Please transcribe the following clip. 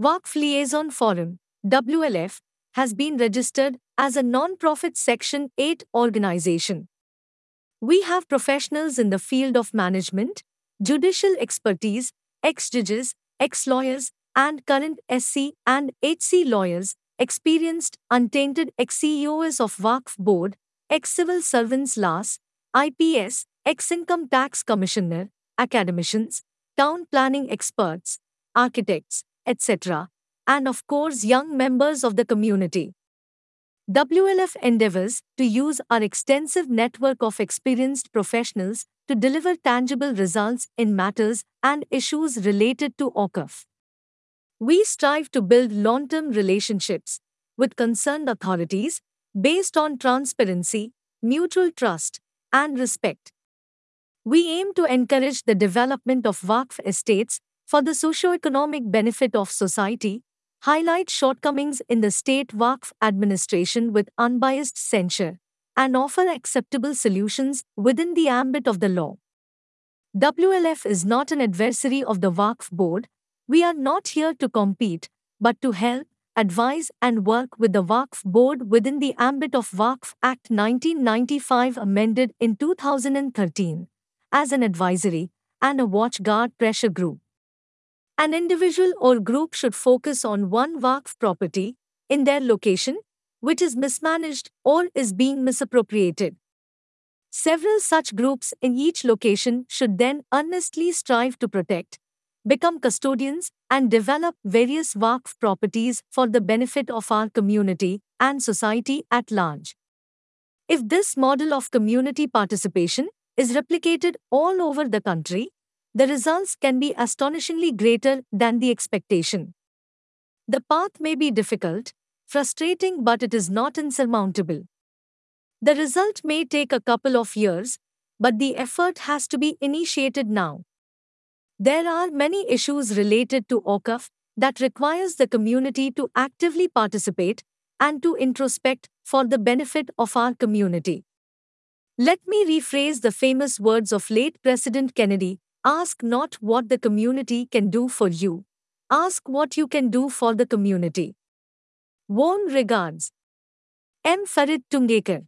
Waqf Liaison Forum, WLF, has been registered as a non-profit Section 8 organization. We have professionals in the field of management, judicial expertise, ex-judges, ex-lawyers, and current SC and HC lawyers, experienced, untainted ex-CEOs of Waqf Board, ex-civil servants LAS, IPS, ex-income tax commissioner, academicians, town planning experts, architects, etc., and of course young members of the community. WLF endeavors to use our extensive network of experienced professionals to deliver tangible results in matters and issues related to Waqf. We strive to build long term relationships with concerned authorities based on transparency, mutual trust, and respect. We aim to encourage the development of Waqf estates for the socio-economic benefit of society highlight shortcomings in the state Waqf administration with unbiased censure, and offer acceptable solutions within the ambit of the law. WLF is not an adversary of the Waqf board. We are not here to compete, but to help, advise, and work with the Waqf board within the ambit of Waqf Act 1995 amended in 2013 as an advisory and a watchguard pressure group. An individual or group should focus on one Waqf property in their location, which is mismanaged or is being misappropriated. Several such groups in each location should then earnestly strive to protect, become custodians, and develop various Waqf properties for the benefit of our community and society at large. If this model of community participation is replicated all over the country, the results can be astonishingly greater than the expectation. The path may be difficult, frustrating, but it is not insurmountable. The result may take a couple of years, but the effort has to be initiated now. There are many issues related to Waqf that requires the community to actively participate and to introspect for the benefit of our community. Let me rephrase the famous words of late President Kennedy Ask not what the community can do for you. Ask what you can do for the community. Warm regards. M. Farid Tungekar